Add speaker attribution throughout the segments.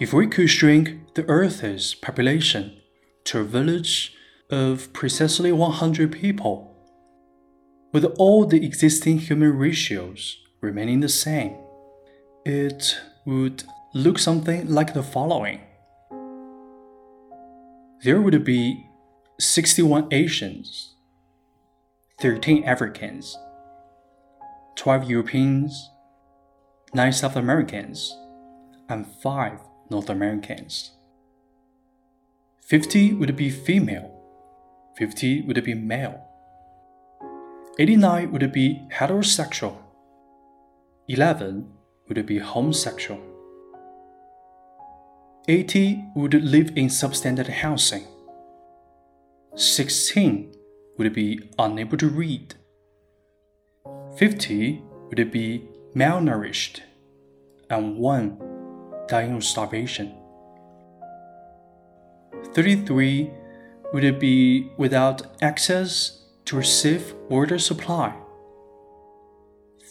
Speaker 1: If we could shrink the Earth's population to a village of precisely 100 people, with all the existing human ratios remaining the same, it would look something like the following. There would be 61 Asians, 13 Africans, 12 Europeans, 9 South Americans, and 5 North Americans. 50 would be female, 50 would be male, 89 would be heterosexual, 11 would be homosexual. 80 would live in substandard housing. 16 would be unable to read. 50 would be malnourished. And 1 dying of starvation. 33 would it be without access to safe water supply.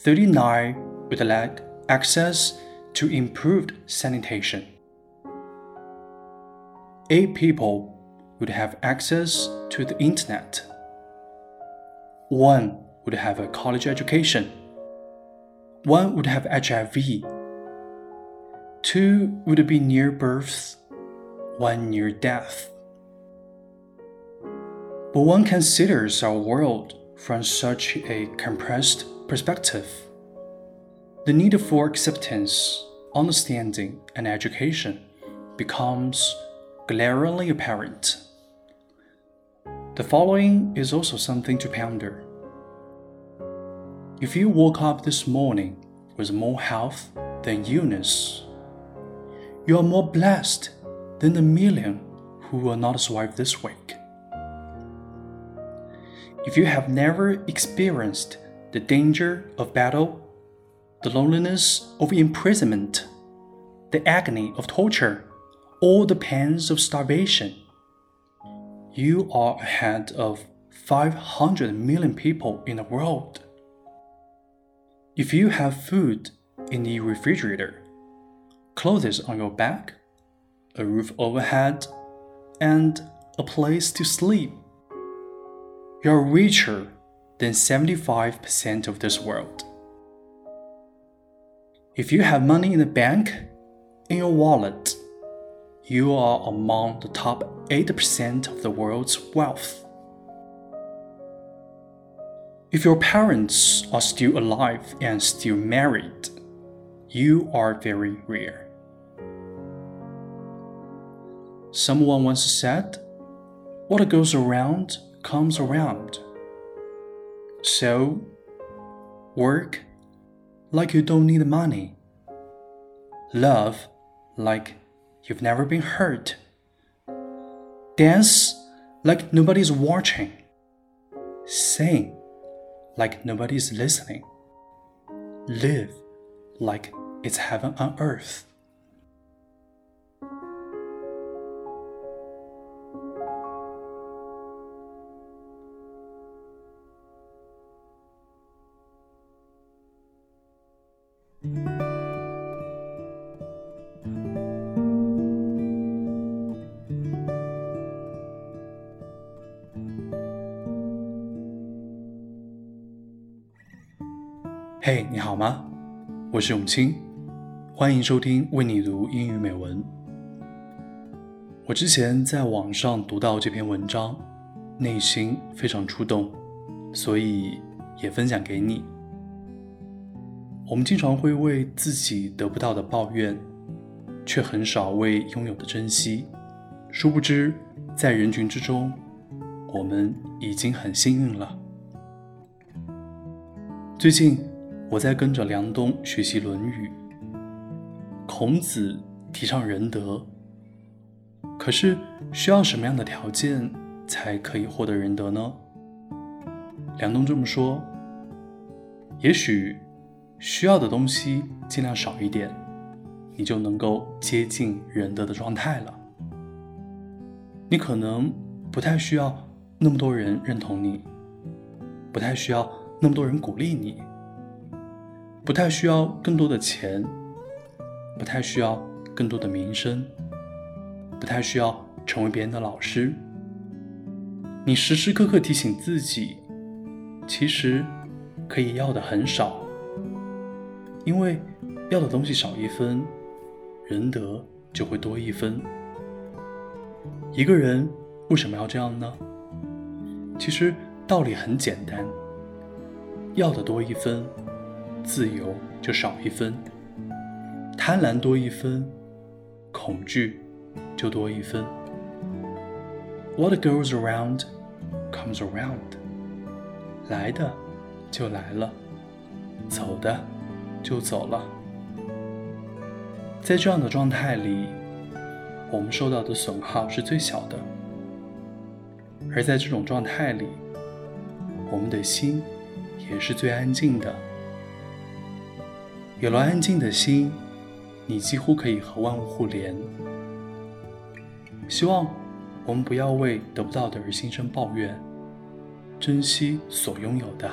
Speaker 1: 39 would lack access to improved sanitation. 8 people would have access to the internet. 1 would have a college education. 1 would have HIV. 2 would be near birth. 1 near death. But one considers our world from such a compressed perspective. The need for acceptance, understanding, and education becomes glaringly apparent. The following is also something to ponder. If you woke up this morning with more health than illness, you are more blessed than the million who will not survive this week. If you have never experienced the danger of battle, the loneliness of imprisonment, the agony of torture, or the pains of starvation, you are ahead of 500 million people in the world. If you have food in the refrigerator, clothes on your back, a roof overhead, and a place to sleep, you're richer than 75% of this world. If you have money in the bank, in your wallet, you are among the top 8% of the world's wealth. If your parents are still alive and still married, you are very rare. Someone once said, What goes around comes around. So, work like you don't need money. Love like you've never been hurt. Dance like nobody's watching. Sing like nobody's listening. Live like it's heaven on earth. 嘿，你好吗？我是永清，欢迎收听为你读英语美文。我之前在网上读到这篇文章，内心非常触动，所以也分享给你。我们经常会为自己得不到的抱怨，却很少为拥有的珍惜。殊不知，在人群之中，我们已经很幸运了。最近。我在跟着梁冬学习《论语》。孔子提倡仁德，可是需要什么样的条件才可以获得仁德呢？梁冬这么说：也许需要的东西尽量少一点，你就能够接近仁德的状态了。你可能不太需要那么多人认同你，不太需要那么多人鼓励你。不太需要更多的钱，不太需要更多的名声，不太需要成为别人的老师。你时时刻刻提醒自己，其实可以要的很少，因为要的东西少一分，仁德就会多一分。一个人为什么要这样呢？其实道理很简单，要的多一分，自由就少一分；贪婪多一分，恐惧就多一分。What goes around comes around，来的就来了，走的就走了。在这样的状态里，我们受到的损耗是最小的。而在这种状态里，我们的心也是最安静的。有了安静的心，你几乎可以和万物互联。希望我们不要为得不到的而心生抱怨，珍惜所拥有的，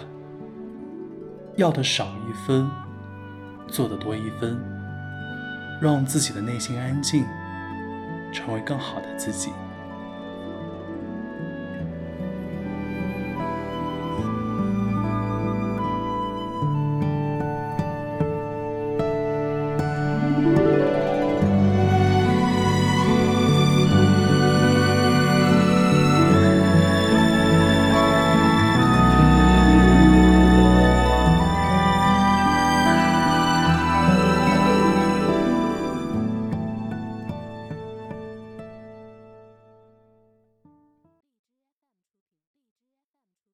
Speaker 1: 要的少一分，做的多一分，让自己的内心安静，成为更好的自己。